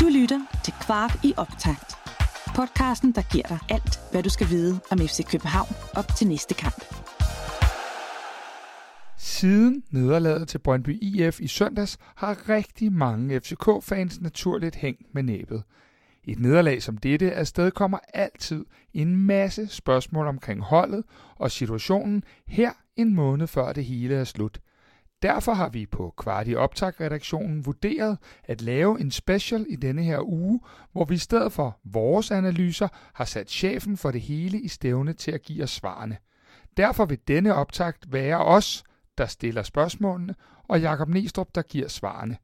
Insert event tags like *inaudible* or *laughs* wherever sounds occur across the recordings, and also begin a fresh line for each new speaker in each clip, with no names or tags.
Du lytter til Kvark i optakt. Podcasten, der giver dig alt, hvad du skal vide om FC København op til næste kamp.
Siden nederlaget til Brøndby IF i søndags har rigtig mange FCK-fans naturligt hængt med næbet. Et nederlag som dette afstedkommer altid en masse spørgsmål omkring holdet og situationen her en måned før det hele er slut. Derfor har vi på Kvarti Optag-redaktionen vurderet at lave en special i denne her uge, hvor vi i stedet for vores analyser har sat chefen for det hele i stævne til at give os svarene. Derfor vil denne optakt være os, der stiller spørgsmålene, og Jakob Nestrup, der giver svarene.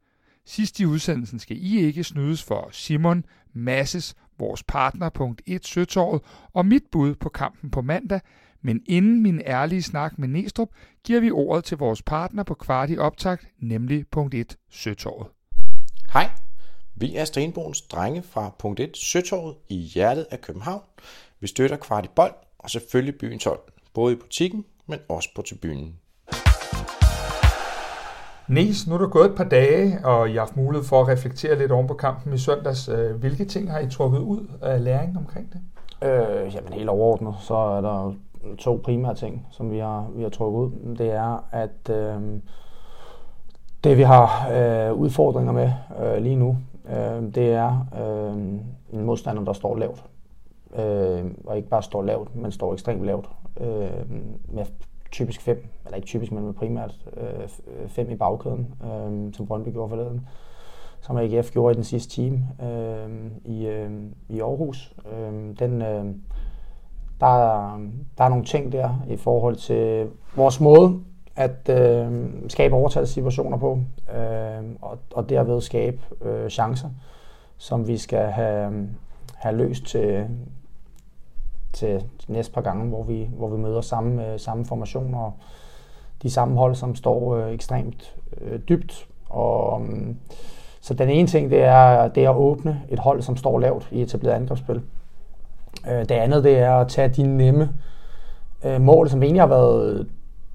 Sidst i udsendelsen skal I ikke snydes for Simon, Masses, vores partner punkt 1 Søtorvet og mit bud på kampen på mandag, men inden min ærlige snak med Nestrup, giver vi ordet til vores partner på kvart i optakt, nemlig punkt 1 Søtorvet.
Hej, vi er Stenbogens drenge fra punkt 1 Søtorvet i hjertet af København. Vi støtter kvart i bold og selvfølgelig byens hold, både i butikken, men også på tribunen.
Nies, nu er der gået et par dage, og I har haft mulighed for at reflektere lidt oven på kampen i søndags. Øh, hvilke ting har I trukket ud af læring omkring det?
Øh, jamen helt overordnet, så er der to primære ting, som vi har, vi har trukket ud. Det er, at øh, det vi har øh, udfordringer med øh, lige nu, øh, det er øh, en modstander, der står lavt. Øh, og ikke bare står lavt, men står ekstremt lavt. Øh, med typisk fem, eller ikke typisk, men med primært øh, fem i bagkæden, øh, som Brøndby gjorde forleden, som AGF gjorde i den sidste time øh, i, øh, i Aarhus. Øh, den, øh, der, er, der er nogle ting der i forhold til vores måde at øh, skabe overtalssituationer på, øh, og, og derved skabe øh, chancer, som vi skal have, have løst til, til næste par gange, hvor vi, hvor vi møder samme, øh, samme formationer og de samme hold, som står øh, ekstremt øh, dybt. Og, øh, så den ene ting, det er, det er at åbne et hold, som står lavt i etableret angrebsspil. Øh, det andet, det er at tage de nemme øh, mål, som vi egentlig har været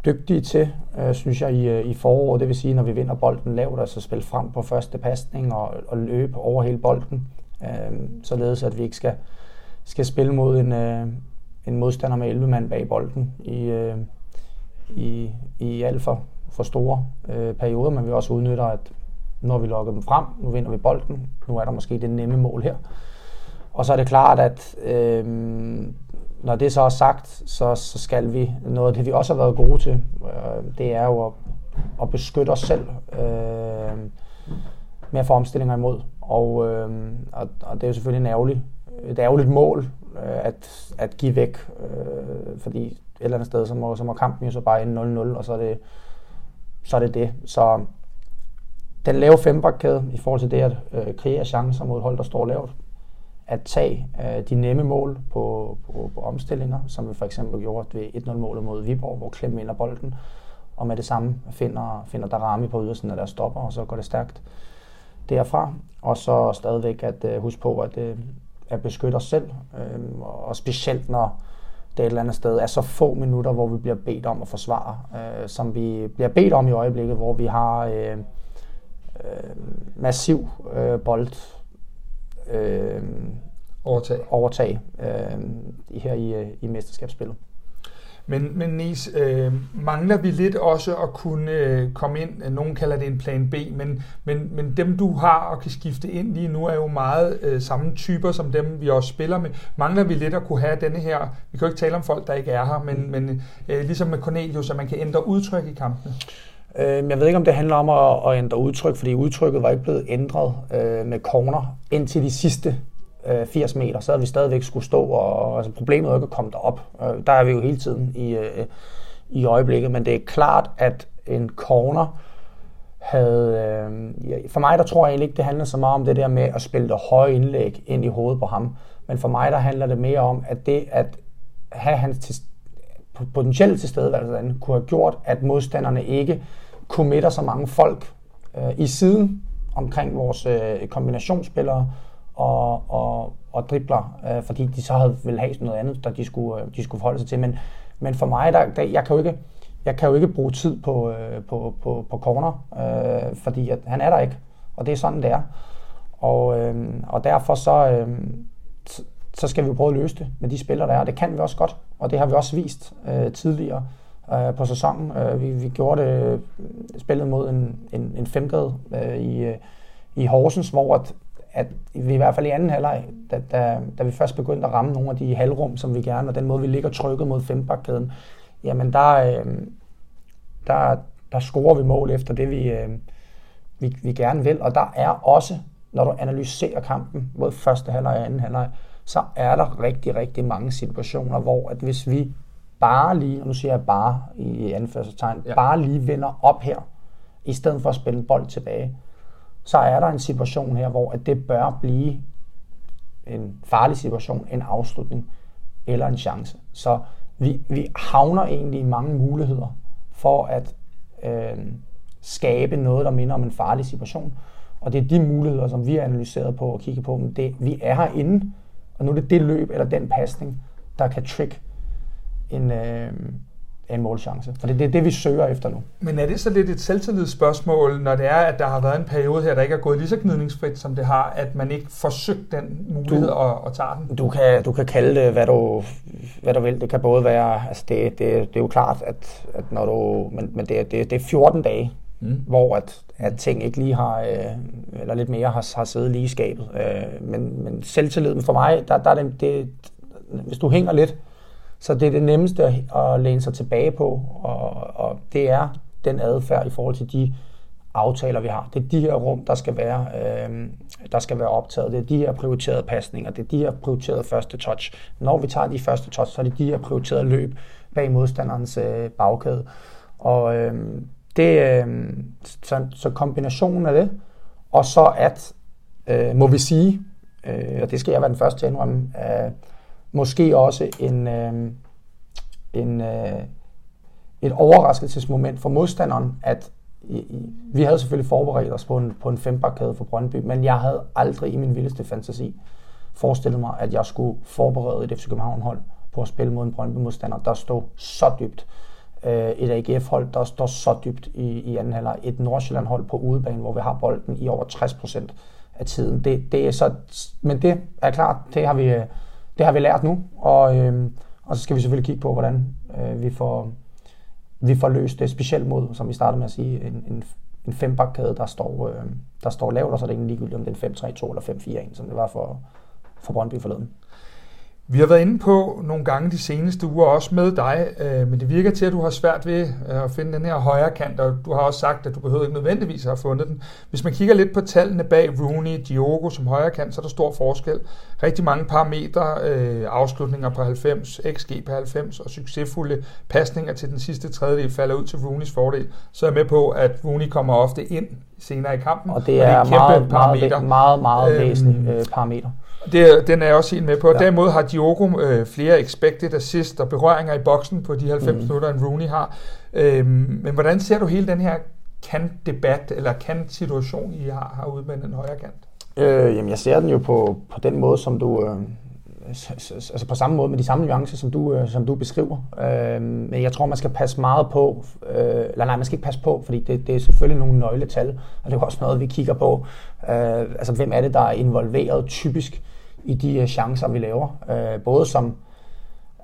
dygtige til, øh, synes jeg, i, øh, i foråret. Det vil sige, når vi vinder bolden lavt, altså spille frem på første pasning og, og løbe over hele bolden, øh, således at vi ikke skal skal spille mod en, øh, en modstander med 11 mand bag bolden i, øh, i, i alt for, for store øh, perioder, men vi også udnytter, at når vi lokker dem frem, nu vinder vi bolden, nu er der måske det nemme mål her. Og så er det klart, at øh, når det så er sagt, så, så skal vi, noget af det vi også har været gode til, øh, det er jo at, at beskytte os selv øh, med at få omstillinger imod. Og, øh, og, og det er jo selvfølgelig en ærgerlig et ærgerligt mål øh, at, at give væk, øh, fordi et eller andet sted, så må, så må kampen jo så bare ende 0-0, og så er det så er det. det. Så den lave fembakkæde i forhold til det at øh, kreere chancer mod et hold, der står lavt, at tage øh, de nemme mål på, på, på omstillinger, som vi for eksempel gjorde ved 1-0-målet mod Viborg, hvor Klem vinder bolden, og med det samme finder, finder Darami på ydersiden af deres stopper, og så går det stærkt derfra. Og så stadigvæk at øh, huske på, at øh, at beskytte os selv, øh, og specielt når det et eller andet sted er så få minutter, hvor vi bliver bedt om at forsvare, øh, som vi bliver bedt om i øjeblikket, hvor vi har øh, øh, massiv øh, bold øh,
overtag,
overtag øh, her i, øh, i mesterskabsspillet.
Men, men Nis, øh, mangler vi lidt også at kunne øh, komme ind, nogen kalder det en plan B, men, men, men dem du har og kan skifte ind lige nu er jo meget øh, samme typer som dem vi også spiller med. Mangler vi lidt at kunne have denne her, vi kan jo ikke tale om folk der ikke er her, men, men øh, ligesom med Cornelius, at man kan ændre udtryk i kampene?
Øh, jeg ved ikke, om det handler om at, at ændre udtryk, fordi udtrykket var ikke blevet ændret øh, med corner indtil de sidste øh, 80 meter, så havde vi stadigvæk skulle stå, og altså, problemet var ikke at komme derop. Øh, der er vi jo hele tiden i, øh, i øjeblikket, men det er klart, at en corner havde... Øh, for mig, der tror jeg egentlig ikke, det handler så meget om det der med at spille det høje indlæg ind i hovedet på ham, men for mig, der handler det mere om, at det at have hans til, potentielle tilstedeværelse kunne have gjort, at modstanderne ikke committer så mange folk øh, i siden omkring vores øh, kombinationsspillere, og, og, og dribler, øh, fordi de så havde ville have noget andet, der de skulle, øh, de skulle forholde sig til. Men, men for mig, der, der, jeg kan jo ikke, jeg kan jo ikke bruge tid på, øh, på, på, på corner, øh, fordi at han er der ikke, og det er sådan, det er. Og, øh, og derfor så, øh, så skal vi jo prøve at løse det med de spillere, der er. Det kan vi også godt, og det har vi også vist øh, tidligere øh, på sæsonen. Øh, vi, vi gjorde det spillet mod en, en, en femgrad øh, i, øh, i Horsens, hvor at, at vi i hvert fald i anden halvleg, da, da, da vi først begyndte at ramme nogle af de halvrum, som vi gerne, og den måde, vi ligger trykket mod fembakkæden, jamen der, øh, der, der scorer vi mål efter det, vi, øh, vi, vi gerne vil. Og der er også, når du analyserer kampen, både første halvleg og anden halvleg, så er der rigtig, rigtig mange situationer, hvor at hvis vi bare lige, og nu siger jeg bare i anførselstegn, ja. bare lige vender op her, i stedet for at spille en bold tilbage, så er der en situation her, hvor at det bør blive en farlig situation, en afslutning eller en chance. Så vi, vi havner egentlig i mange muligheder for at øh, skabe noget, der minder om en farlig situation. Og det er de muligheder, som vi har analyseret på og kigget på. Men det, vi er herinde, og nu er det det løb eller den pasning, der kan trick en, øh, en målchance. For det, det er det, vi søger efter nu.
Men er det så lidt et selvtillidsspørgsmål, når det er, at der har været en periode her, der ikke er gået lige så gnidningsfrit, som det har, at man ikke forsøgt den mulighed du, at, at tage den?
Du kan, du kan kalde det, hvad du, hvad du vil. Det kan både være, altså det, det, det er jo klart, at, at når du, men, men det, det, det er 14 dage, mm. hvor at, at ting ikke lige har, øh, eller lidt mere har, har siddet lige i skabet. Øh, men, men selvtilliden for mig, der, der er det, det, hvis du hænger lidt, så det er det nemmeste at, at læne sig tilbage på, og, og det er den adfærd i forhold til de aftaler, vi har. Det er de her rum, der skal være, øh, der skal være optaget. Det er de her prioriterede pasninger. Det er de her prioriterede første touch. Når vi tager de første touch, så er det de her prioriterede løb bag modstanderens øh, bagkæde. Og øh, det, øh, så, så kombinationen af det, og så at, øh, må vi sige, øh, og det skal jeg være den første til at indrømme, øh, måske også en, øh, en, øh, et overraskelsesmoment for modstanderen, at i, i, vi havde selvfølgelig forberedt os på en, på en fembakkæde for Brøndby, men jeg havde aldrig i min vildeste fantasi forestillet mig, at jeg skulle forberede et FC København-hold på at spille mod en Brøndby-modstander, der stod så dybt. Øh, et AGF-hold, der står så dybt i, i anden halvleg. Et Nordsjælland-hold på udebane, hvor vi har bolden i over 60 procent af tiden. Det, det er så, men det er klart, det har vi, øh, det har vi lært nu, og, øh, og så skal vi selvfølgelig kigge på, hvordan øh, vi, får, vi får løst det, specielt mod, som vi startede med at sige, en, en, en fembakkæde, der står, øh, der står lavt, og så er det ikke ligegyldigt, om det er 5-3-2 eller 5-4-1, som det var for, for Brøndby forleden.
Vi har været inde på nogle gange de seneste uger, også med dig, øh, men det virker til, at du har svært ved øh, at finde den her højre kant, og du har også sagt, at du behøver ikke nødvendigvis at have fundet den. Hvis man kigger lidt på tallene bag Rooney, Diogo som højre kant, så er der stor forskel. Rigtig mange parametre, øh, afslutninger på 90, XG på 90 og succesfulde pasninger til den sidste tredjedel falder ud til Rooneys fordel. Så er jeg med på, at Rooney kommer ofte ind senere i kampen.
Og det er, og det er meget, meget, meget, meget øhm, væsentligt øh, parameter.
Det, den er jeg også helt med på. Ja. Derimod har Diogo øh, flere expected assist og berøringer i boksen på de 90 mm. minutter, end Rooney har. Øhm, men hvordan ser du hele den her kant-debat, eller kant-situation, I har herude med den højre kant?
Øh, jamen, jeg ser den jo på, på den måde, som du... Øh, altså på samme måde med de samme nuancer, som du, øh, som du beskriver. Øh, men jeg tror, man skal passe meget på, øh, eller nej, man skal ikke passe på, fordi det, det er selvfølgelig nogle nøgletal, og det er også noget, vi kigger på. Øh, altså, hvem er det, der er involveret typisk i de øh, chancer, vi laver. Øh, både som,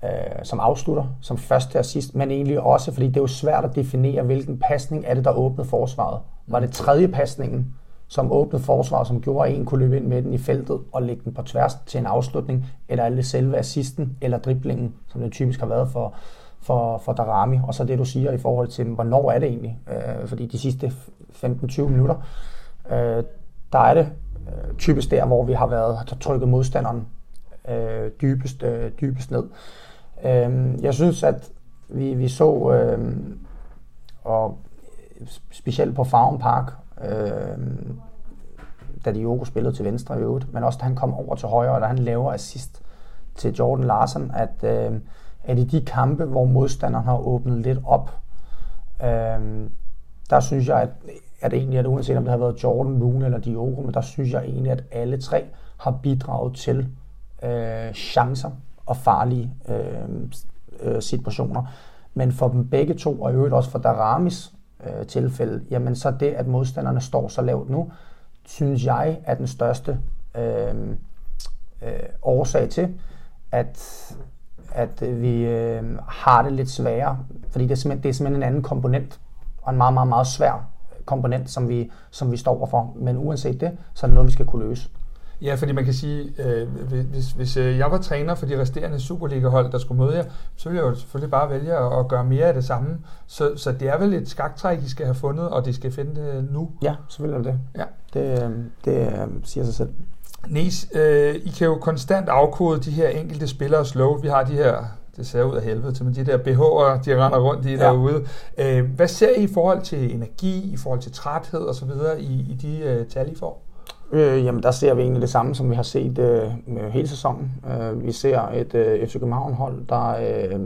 øh, som afslutter, som første og sidst, men egentlig også, fordi det er jo svært at definere, hvilken pasning er det, der åbnede forsvaret. Var det tredje pasningen, som åbnede forsvaret, som gjorde, at en kunne løbe ind med den i feltet og lægge den på tværs til en afslutning, eller er det selve assisten eller driblingen, som det typisk har været for, for, for Darami, og så det, du siger i forhold til, hvornår er det egentlig? Øh, fordi de sidste 15-20 minutter, øh, der er det øh, typisk der, hvor vi har været trykket modstanderen øh, dybest, øh, dybest ned. Øh, jeg synes, at vi, vi så, øh, og specielt på Farm Park, øh, da Diogo spillede til venstre i øvrigt, men også da han kom over til højre, og da han laver assist til Jordan Larsen, at, øh, at i de kampe, hvor modstanderen har åbnet lidt op, øh, der synes jeg, at at egentlig, at uanset om det har været Jordan, Lune eller Diogo, men der synes jeg egentlig, at alle tre har bidraget til øh, chancer og farlige øh, øh, situationer. Men for dem begge to, og i øvrigt også for Daramis øh, tilfælde, jamen så det, at modstanderne står så lavt nu, synes jeg er den største øh, øh, årsag til, at, at vi øh, har det lidt sværere, fordi det er, simpelthen, det er simpelthen en anden komponent, og en meget, meget, meget svær komponent, som vi, som vi står overfor. Men uanset det, så er det noget, vi skal kunne løse.
Ja, fordi man kan sige, øh, hvis, hvis øh, jeg var træner for de resterende Superliga-hold, der skulle møde jer, så ville jeg jo selvfølgelig bare vælge at, gøre mere af det samme. Så, så det er vel et skaktræk, I skal have fundet, og de skal finde det nu?
Ja, selvfølgelig er det
Ja.
det. Øh, det øh, siger sig selv.
Nis, øh, I kan jo konstant afkode de her enkelte spillers lov. Vi har de her, det ser ud af helvede til, men de der BH'er, de render rundt i ja. derude. Øh, hvad ser I i forhold til energi, i forhold til træthed osv. i, i de øh, tal, I får?
Øh, jamen, der ser vi egentlig det samme, som vi har set øh, hele sæsonen. Øh, vi ser et øh, FC København-hold, der øh,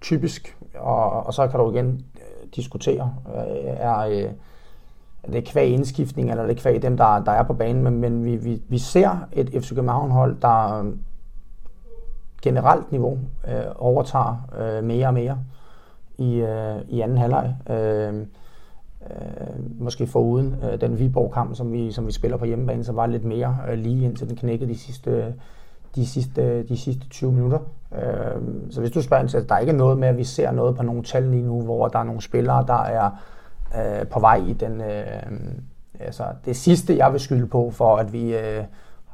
typisk, og, og så kan du igen øh, diskutere, øh, er, øh, er det kvæg indskiftning, eller er det kvæg dem, der, der er på banen, men, men vi, vi, vi ser et FC København-hold, der generelt niveau øh, overtager øh, mere og mere i, øh, i anden halvleg. Øh, øh, måske foruden øh, den Viborg-kamp, som vi, som vi spiller på hjemmebane, så var lidt mere øh, lige indtil den knækkede de sidste, de sidste, de sidste 20 minutter. Øh, så hvis du spørger, så der er ikke noget med, at vi ser noget på nogle tal lige nu, hvor der er nogle spillere, der er øh, på vej i den... Øh, altså det sidste, jeg vil skylde på, for at vi øh,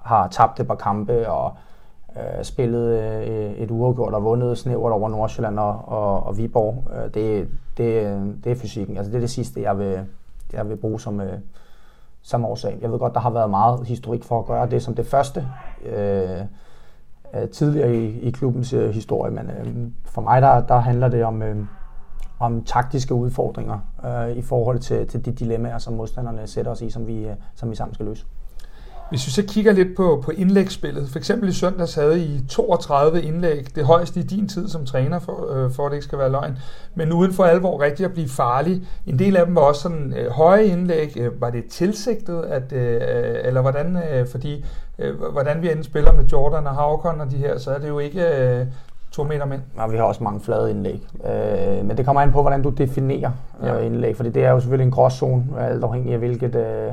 har tabt et par kampe og øh, spillet øh, et uafgjort og vundet snævert over Nordsjælland og, og, og Viborg. Øh, det, det, det er fysikken. Altså det er det sidste, jeg vil, jeg vil bruge som, øh, som årsag. Jeg ved godt, der har været meget historik for at gøre det som det første øh, øh, tidligere i, i klubbens øh, historie, men øh, for mig der, der handler det om, øh, om taktiske udfordringer øh, i forhold til, til de dilemmaer, som modstanderne sætter os i, som vi, øh, som vi sammen skal løse.
Hvis vi så kigger lidt på, på indlægsspillet, for eksempel i søndags havde I 32 indlæg, det højeste i din tid som træner, for, øh, for at det ikke skal være løgn, men uden for alvor rigtig at blive farlig. En del af dem var også sådan øh, høje indlæg. Øh, var det tilsigtet, at, øh, eller hvordan, øh, fordi øh, hvordan vi end spiller med Jordan og Havkon og de her, så er det jo ikke øh, to meter mænd.
Ja, vi har også mange flade indlæg. Øh, men det kommer an på, hvordan du definerer ja. øh, indlæg, fordi det er jo selvfølgelig en gråzone, alt afhængig af hvilket... Øh,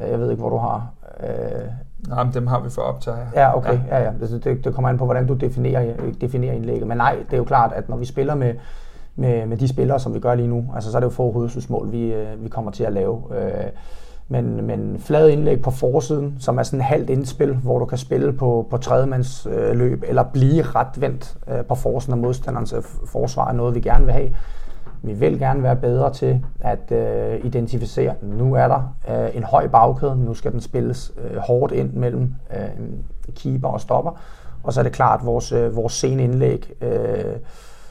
jeg ved ikke, hvor du har
Øh, Nej, men dem har vi for optage.
Ja, okay. Ja. Ja, ja. Det, det, det kommer an på, hvordan du definerer, definerer indlægget. Men nej, det er jo klart, at når vi spiller med, med, med de spillere, som vi gør lige nu, altså, så er det jo få hovedsynsmål, vi, øh, vi kommer til at lave. Øh, men, men flad indlæg på forsiden, som er sådan halvt indspil, hvor du kan spille på, på tredjemands øh, eller blive retvendt øh, på forsiden af modstanderens øh, forsvar, er noget, vi gerne vil have. Vi vil gerne være bedre til at øh, identificere, nu er der øh, en høj bagkæde, nu skal den spilles øh, hårdt ind mellem øh, keeper og stopper. Og så er det klart, at vores, øh, vores sene indlæg, øh,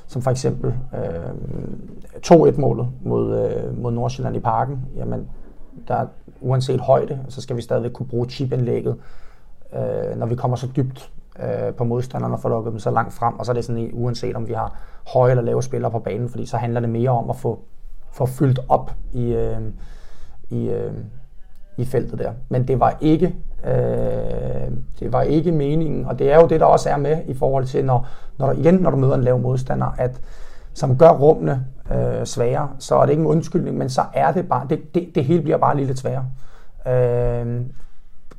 som for eksempel øh, 2-1-målet mod, øh, mod Nordsjælland i parken, jamen, der uanset højde, så skal vi stadigvæk kunne bruge chipindlægget, øh, når vi kommer så dybt øh, på modstanderne og får lukket dem så langt frem. Og så er det sådan, uanset om vi har høje eller lave spillere på banen, fordi så handler det mere om at få, få fyldt op i, øh, i, øh, i feltet der. Men det var ikke øh, det var ikke meningen, og det er jo det, der også er med i forhold til, når, når igen, når du møder en lav modstander, at som gør rummene øh, sværere, så er det ikke en undskyldning, men så er det bare, det, det, det hele bliver bare lige lidt sværere. Øh,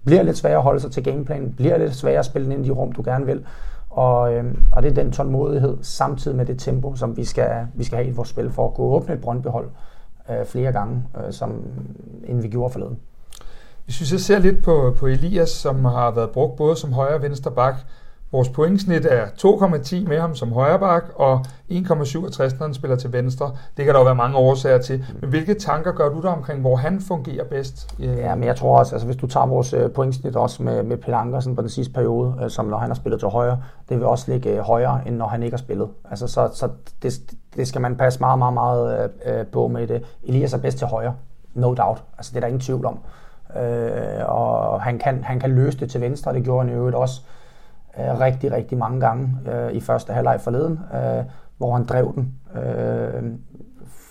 bliver lidt sværere at holde sig til gameplanen, bliver lidt sværere at spille ind i de rum, du gerne vil. Og, øh, og det er den tålmodighed, samtidig med det tempo, som vi skal, vi skal have i vores spil, for at kunne åbne et brøndbehold øh, flere gange, øh, som, end vi gjorde forleden.
Hvis vi så ser lidt på, på Elias, som har været brugt både som højre og venstre bak, Vores pointsnit er 2,10 med ham som højreback, og 1,67 når han spiller til venstre. Det kan der jo være mange årsager til. Men hvilke tanker gør du der omkring, hvor han fungerer bedst? Øh.
Ja, men jeg tror også, altså hvis du tager vores øh, pointsnit også med, med Peter Ankersen på den sidste periode, øh, som når han har spillet til højre, det vil også ligge øh, højere, end når han ikke har spillet. Altså, så, så det, det skal man passe meget, meget, meget øh, på med det. Elias er bedst til højre, no doubt. Altså, det er der ingen tvivl om. Øh, og han kan, han kan løse det til venstre, det gjorde han i øvrigt også øh, Øh, rigtig, rigtig mange gange øh, i første halvleg forleden, øh, hvor han drev den øh,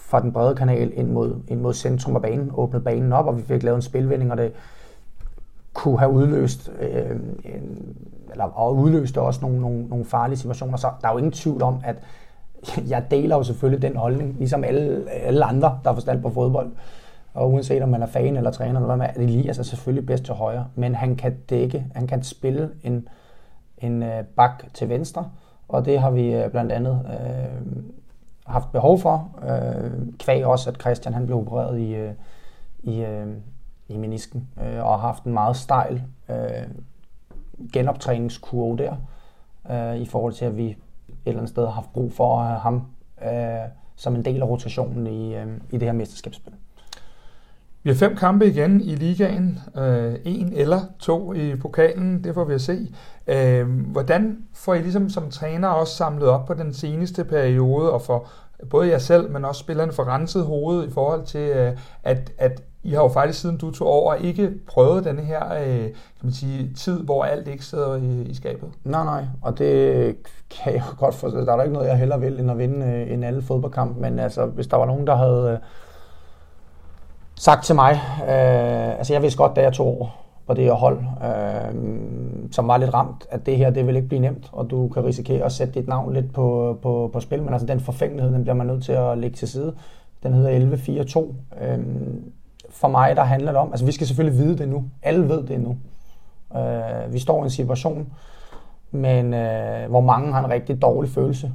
fra den brede kanal ind mod, ind mod centrum af banen, åbnede banen op, og vi fik lavet en spilvending, og det kunne have udløst, øh, en, eller og udløste også nogle, nogle, nogle farlige situationer. Så der er jo ingen tvivl om, at *laughs* jeg deler jo selvfølgelig den holdning, ligesom alle, alle andre, der har forstand på fodbold. Og uanset om man er fan eller træner, eller hvad man er, Elias er selvfølgelig bedst til højre, men han kan dække, han kan spille en, en øh, bak til venstre, og det har vi øh, blandt andet øh, haft behov for. Øh, kvæg også, at Christian han blev opereret i, øh, i, øh, i menisken, øh, og har haft en meget stejl øh, genoptræningskurve der, øh, i forhold til, at vi et eller andet sted har haft brug for at have ham øh, som en del af rotationen i, øh, i det her mesterskabsspil.
Vi har fem kampe igen i ligaen. Øh, en eller to i pokalen, det får vi at se. Øh, hvordan får I ligesom som træner også samlet op på den seneste periode, og for både jer selv, men også spillerne for renset hovedet i forhold til, øh, at, at I har jo faktisk siden du tog over ikke prøvet denne her øh, kan man sige, tid, hvor alt ikke sidder i, i skabet.
Nej, nej, og det kan jeg godt forstå. Der er der ikke noget, jeg heller vil, end at vinde øh, en alle fodboldkamp, men altså, hvis der var nogen, der havde øh, sagt til mig, øh, altså jeg vidste godt, da jeg tog over på det her hold, øh, som var lidt ramt, at det her, det vil ikke blive nemt, og du kan risikere at sætte dit navn lidt på, på, på spil, men altså den forfængelighed, den bliver man nødt til at lægge til side. Den hedder 11-4-2. Øh, for mig, der handler det om, altså vi skal selvfølgelig vide det nu. Alle ved det nu. Øh, vi står i en situation, men øh, hvor mange har en rigtig dårlig følelse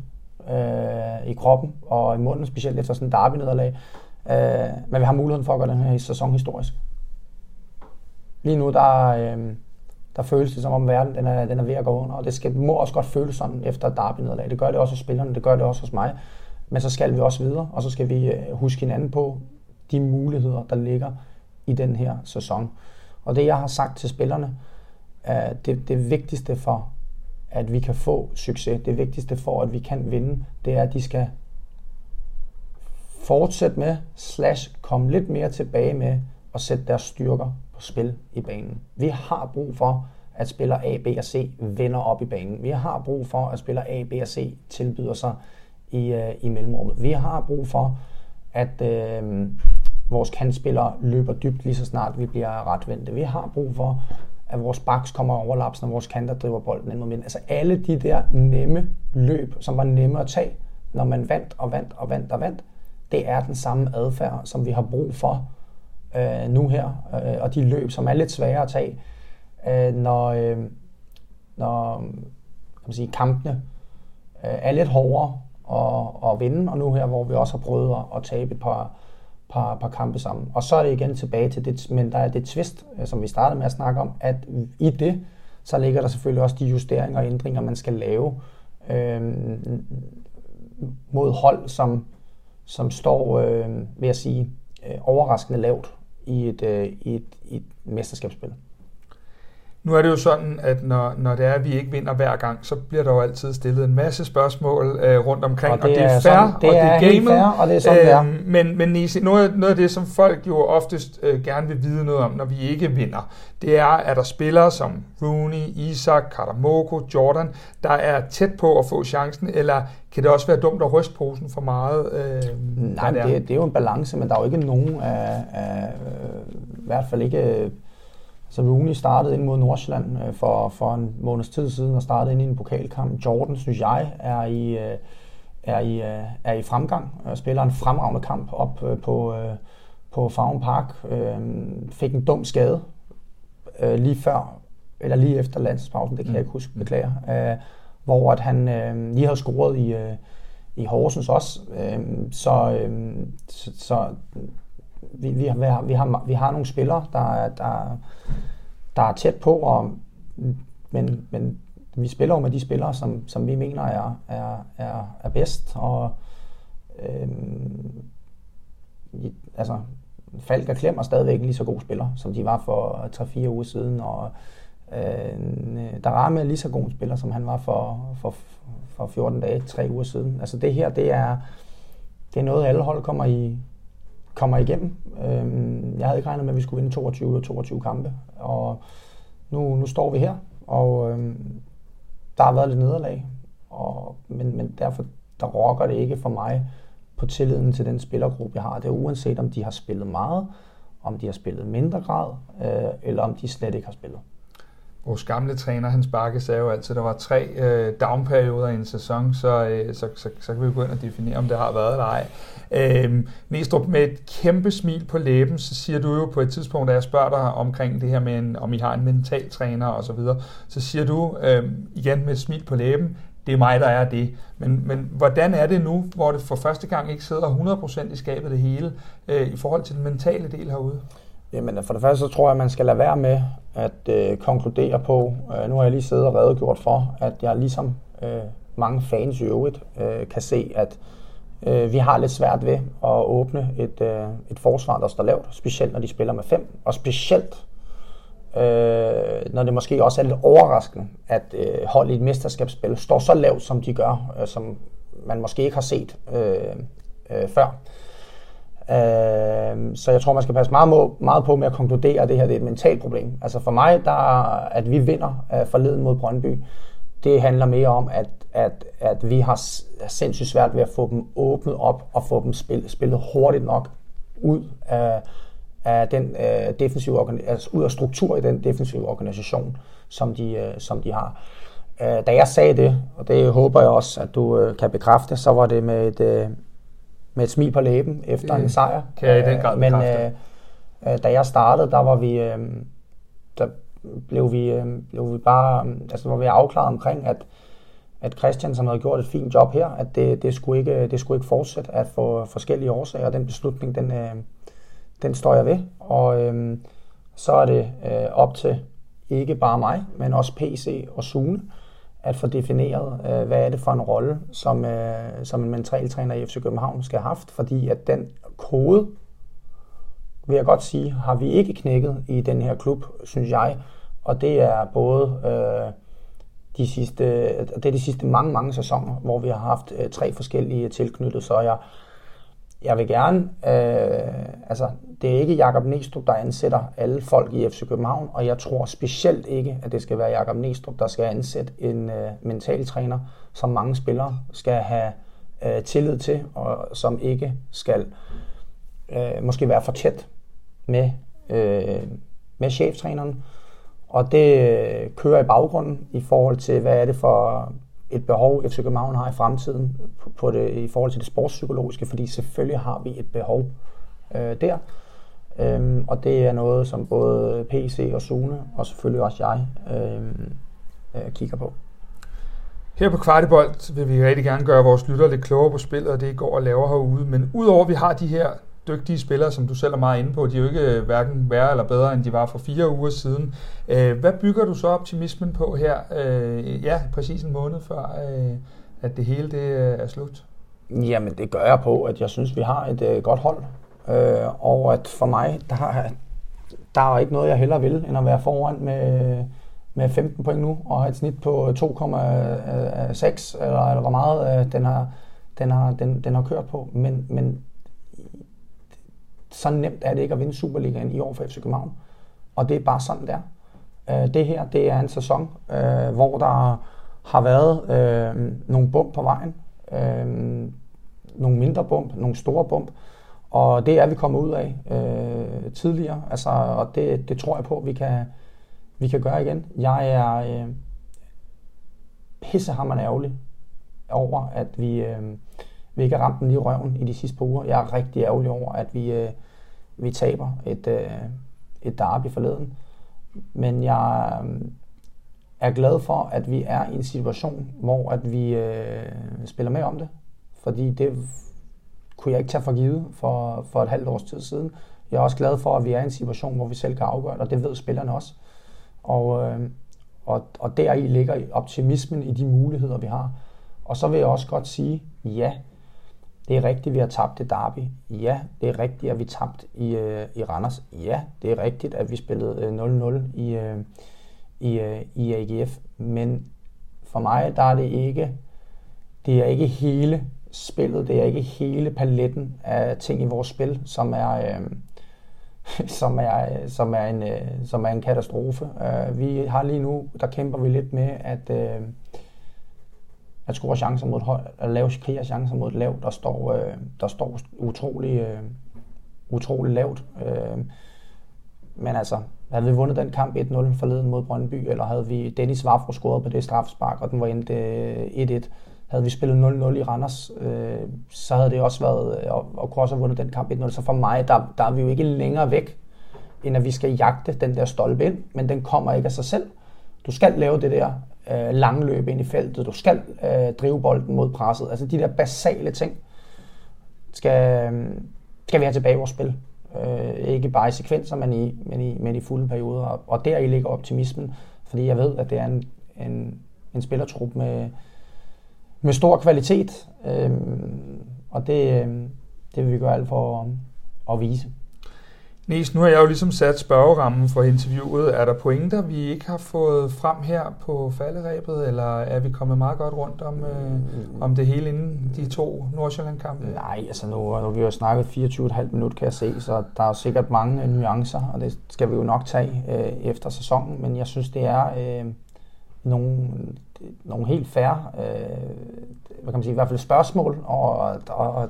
øh, i kroppen og i munden, specielt efter sådan en derby-nederlag. Øh, men vi har muligheden for at gøre den her sæson historisk. Lige nu, der, øh, der føles det som om verden den er, den er ved at gå under, og det skal, må også godt føles sådan efter derby-nederlag. Det gør det også hos spillerne, det gør det også hos mig. Men så skal vi også videre, og så skal vi øh, huske hinanden på de muligheder, der ligger i den her sæson. Og det, jeg har sagt til spillerne, er det, det vigtigste for, at vi kan få succes, det vigtigste for, at vi kan vinde, det er, at de skal fortsætte med, slash komme lidt mere tilbage med at sætte deres styrker på spil i banen. Vi har brug for, at spiller A, B og C vender op i banen. Vi har brug for, at spiller A, B og C tilbyder sig i, øh, i mellemrummet. Vi har brug for, at øh, vores kantspillere løber dybt lige så snart vi bliver retvendte. Vi har brug for, at vores backs kommer overlaps, når vores kanter driver bolden ind mod midten. Altså alle de der nemme løb, som var nemme at tage, når man vandt og vandt og vandt og vandt, det er den samme adfærd, som vi har brug for øh, nu her. Øh, og de løb, som er lidt svære at tage, øh, når, øh, når kan man sige, kampene øh, er lidt hårdere at, at vinde, og nu her, hvor vi også har prøvet at, at tabe et par, par, par kampe sammen. Og så er det igen tilbage til det, men der er det twist, øh, som vi startede med at snakke om, at i det, så ligger der selvfølgelig også de justeringer og ændringer, man skal lave øh, mod hold, som, som står, øh, vil jeg sige, øh, overraskende lavt i et, øh, i et, i et mesterskabsspil.
Nu er det jo sådan, at når, når det er, at vi ikke vinder hver gang, så bliver der jo altid stillet en masse spørgsmål øh, rundt omkring, og det, og det er, er fair, sådan,
det
og
er
det er
gamet. Fair, og det er sådan, øh, det er. Øhm,
men, men Nisi, noget, noget af det, som folk jo oftest øh, gerne vil vide noget om, når vi ikke vinder, det er, at der spillere som Rooney, Isak, Karamoko, Jordan, der er tæt på at få chancen, eller kan det også være dumt at ryste posen for meget? Øh,
Nej, det er? Det, det er jo en balance, men der er jo ikke nogen af, af øh, i hvert fald ikke så Rooney startede ind mod Nordsjælland øh, for, for en måneds tid siden og startede ind i en pokalkamp. Jordan, synes jeg, er i, øh, er i, øh, er i fremgang og spiller en fremragende kamp op på, på Farm Park. Fik en dum skade lige før, eller lige efter landspausen, det kan mm. jeg ikke huske, beklager. Hvor at han lige havde scoret i, i Horsens også. Så, så, så vi, vi, har, vi, har, vi har nogle spillere, der, der, der er tæt på, og, men, men vi spiller jo med de spillere, som, som vi mener er, er, er, er bedst, og øhm, i, altså, Falk og Klem er stadigvæk lige så gode spillere, som de var for 3-4 uger siden, og øh, der er lige så god spiller, som han var for, for, for 14 dage, 3 uger siden. Altså det her, det er, det er noget, alle hold kommer i, kommer igennem. Øhm, jeg havde ikke regnet med, at vi skulle vinde 22 og 22 kampe, og nu, nu står vi her, og øhm, der har været lidt nederlag, og, men, men derfor der rokker det ikke for mig på tilliden til den spillergruppe, jeg har. Det er uanset, om de har spillet meget, om de har spillet mindre grad, øh, eller om de slet ikke har spillet
vores gamle træner, Hans Bakke, sagde jo altid, at der var tre øh, downperioder i en sæson, så, øh, så, så, så kan vi gå ind og definere, om det har været eller ej. Øh, Næstrup, med et kæmpe smil på læben, så siger du jo på et tidspunkt, da jeg spørger dig omkring det her med, en, om I har en mental træner og så videre, så siger du øh, igen med et smil på læben, det er mig, der er det. Men, men hvordan er det nu, hvor det for første gang ikke sidder 100% i skabet det hele, øh, i forhold til den mentale del herude?
Jamen, for det første så tror jeg, at man skal lade være med at øh, konkludere på, øh, nu har jeg lige siddet og redegjort for, at jeg ligesom øh, mange fans i øvrigt øh, kan se, at øh, vi har lidt svært ved at åbne et, øh, et forsvar, der står lavt, specielt når de spiller med fem, og specielt øh, når det måske også er lidt overraskende, at øh, hold i et mesterskabsspil står så lavt, som de gør, øh, som man måske ikke har set øh, øh, før. Øh, Øhm, så jeg tror, man skal passe meget, meget på med at konkludere, at det her det er et mentalt problem. Altså for mig, der, at vi vinder øh, forleden mod Brøndby, det handler mere om, at, at, at vi har sindssygt svært ved at få dem åbnet op og få dem spillet, spillet hurtigt nok ud af, af den øh, defensive altså ud af struktur i den defensive organisation, som de, øh, som de har. Øh, da jeg sagde det, og det håber jeg også, at du øh, kan bekræfte, så var det med et, øh, med et smil på læben efter en sejr.
Kan jeg i den grad
Men øh, øh, da jeg startede, der var vi, øh, der blev vi, øh, blev vi bare, øh, altså var vi afklaret omkring, at at Christian, som havde gjort et fint job her, at det, det, skulle, ikke, det skulle ikke fortsætte at få forskellige årsager. Den beslutning, den, øh, den står jeg ved. Og øh, så er det øh, op til ikke bare mig, men også PC og Sune, at få defineret, øh, hvad er det for en rolle, som, øh, som en mentaltræner i FC København skal have haft, fordi at den kode, vil jeg godt sige, har vi ikke knækket i den her klub, synes jeg. Og det er både øh, de sidste, det er de sidste mange, mange sæsoner, hvor vi har haft øh, tre forskellige tilknyttet, så jeg, jeg vil gerne, øh, altså det er ikke Jakob Næstrup, der ansætter alle folk i FC København, og jeg tror specielt ikke, at det skal være Jakob Næstrup, der skal ansætte en øh, mentaltræner, som mange spillere skal have øh, tillid til, og som ikke skal øh, måske være for tæt med, øh, med cheftræneren. Og det øh, kører i baggrunden i forhold til, hvad er det for et behov, FC København har i fremtiden på det, i forhold til det sportspsykologiske, fordi selvfølgelig har vi et behov øh, der. Øhm, og det er noget, som både PC og Sune, og selvfølgelig også jeg, øh, øh, kigger på.
Her på Kvartibolt vil vi rigtig gerne gøre vores lyttere lidt klogere på spillet, og det går og laver herude. Men udover at vi har de her dygtige spillere, som du selv er meget inde på, de er jo ikke øh, hverken værre eller bedre, end de var for fire uger siden. Øh, hvad bygger du så optimismen på her, øh, ja, præcis en måned før, at det hele det er slut?
Jamen, det gør jeg på, at jeg synes, vi har et godt hold. og at for mig, der, der er ikke noget, jeg hellere vil, end at være foran med, med 15 point nu, og have et snit på 2,6, eller, eller hvor meget den har, den har, den, den har kørt på. Men, men så nemt er det ikke at vinde Superligaen i år for FC København. Og det er bare sådan, der. Øh, det her, det er en sæson, øh, hvor der har været øh, nogle bump på vejen. Øh, nogle mindre bump, nogle store bump. Og det er vi kommet ud af øh, tidligere. Altså, og det, det tror jeg på, vi kan, vi kan gøre igen. Jeg er øh, pissehammerende ærgerlig over, at vi, øh, vi ikke har ramt den lige røven i de sidste par uger. Jeg er rigtig ærgerlig over, at vi, øh, vi taber et, øh, et derby forleden. Men jeg øh, er glad for, at vi er i en situation, hvor at vi øh, spiller med om det. Fordi det kunne jeg ikke tage for givet for, for et halvt års tid siden. Jeg er også glad for, at vi er i en situation, hvor vi selv kan afgøre det, og det ved spillerne også. Og, øh, og, og deri ligger optimismen i de muligheder, vi har. Og så vil jeg også godt sige, ja, det er rigtigt, at vi har tabt det derby. Ja, det er rigtigt, at vi tabte i, øh, i Randers. Ja, det er rigtigt, at vi spillede øh, 0-0 i, øh, i, øh, i AGF. Men for mig, der er det ikke, det er ikke hele spillet, det er ikke hele paletten af ting i vores spil, som er, øh, *laughs* som er, som er, en, øh, som er en katastrofe. Øh, vi har lige nu, der kæmper vi lidt med, at øh, at score chancer mod et højt, at lave kriger chancer mod et lavt, der står, øh, der står utrolig, øh, utrolig lavt. Øh, men altså, havde vi vundet den kamp 1-0 forleden mod Brøndby, eller havde vi Dennis Vafro scoret på det straffespark, og den var endt øh, 1-1, havde vi spillet 0-0 i Randers, øh, så havde det også været, øh, og, og kunne også have vundet den kamp 1-0. Så for mig, der, der er vi jo ikke længere væk, end at vi skal jagte den der stolpe ind, men den kommer ikke af sig selv. Du skal lave det der øh, lange løb ind i feltet, du skal øh, drive bolden mod presset. Altså de der basale ting skal, øh, skal vi have tilbage i vores spil. Øh, ikke bare i sekvenser, men i, men i, men i fulde perioder. Og, og der i ligger optimismen, fordi jeg ved, at det er en, en, en spillertrup med, med stor kvalitet, øh, og det, øh, det vil vi gøre alt for at, at vise.
Niels, nu har jeg jo ligesom sat spørgerammen for interviewet. Er der pointer, vi ikke har fået frem her på falderæbet, eller er vi kommet meget godt rundt om, øh, om det hele inden de to Nordsjælland-kampe?
Nej, altså nu, nu har vi jo snakket 24,5 minutter, kan jeg se, så der er sikkert mange nuancer, og det skal vi jo nok tage øh, efter sæsonen, men jeg synes, det er øh, nogle, nogle helt færre, øh, hvad kan man sige, i hvert fald spørgsmål, og, og, og,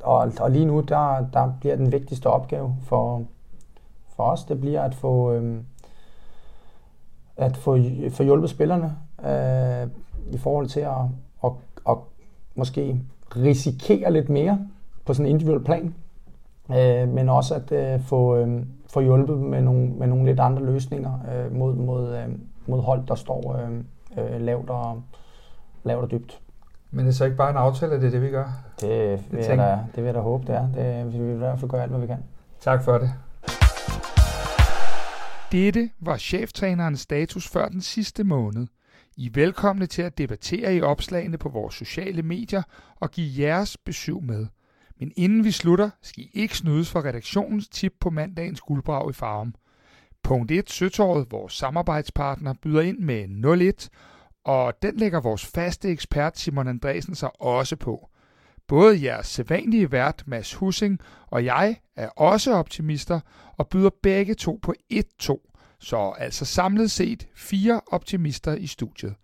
og lige nu, der, der bliver den vigtigste opgave for, for os, det bliver at få, øh, at få, få hjulpet spillerne øh, i forhold til at, at, at måske risikere lidt mere på sådan en individuel plan, øh, men også at øh, få, øh, få hjulpet med nogle, med nogle lidt andre løsninger øh, mod, mod, øh, mod hold, der står øh, øh, lavt, og, lavt og dybt.
Men det er så ikke bare en aftale, at det er det, vi gør?
Det vil, jeg, da, det vil jeg da håbe, det er. Det, vi vil i hvert fald gøre alt, hvad vi kan.
Tak for det. Dette var cheftrænerens status før den sidste måned. I er velkomne til at debattere i opslagene på vores sociale medier og give jeres besøg med. Men inden vi slutter, skal I ikke snydes for redaktionens tip på mandagens guldbrag i farven. Punkt 1. Søtåret, vores samarbejdspartner, byder ind med 01, og den lægger vores faste ekspert Simon Andresen sig også på. Både jeres sædvanlige vært Mads Hussing og jeg er også optimister og byder begge to på 1-2, så altså samlet set fire optimister i studiet.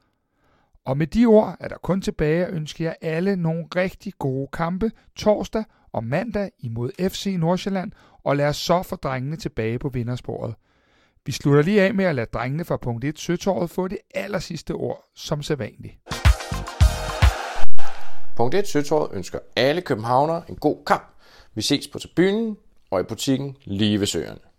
Og med de ord er der kun tilbage at ønske jer alle nogle rigtig gode kampe torsdag og mandag imod FC Nordsjælland, og lad os så få drengene tilbage på vindersporet. Vi slutter lige af med at lade drengene fra punkt 1 Søtåret få det aller sidste ord som sædvanligt.
Punkt 1 Søtåret ønsker alle københavnere en god kamp. Vi ses på tribunen og i butikken lige ved søerne.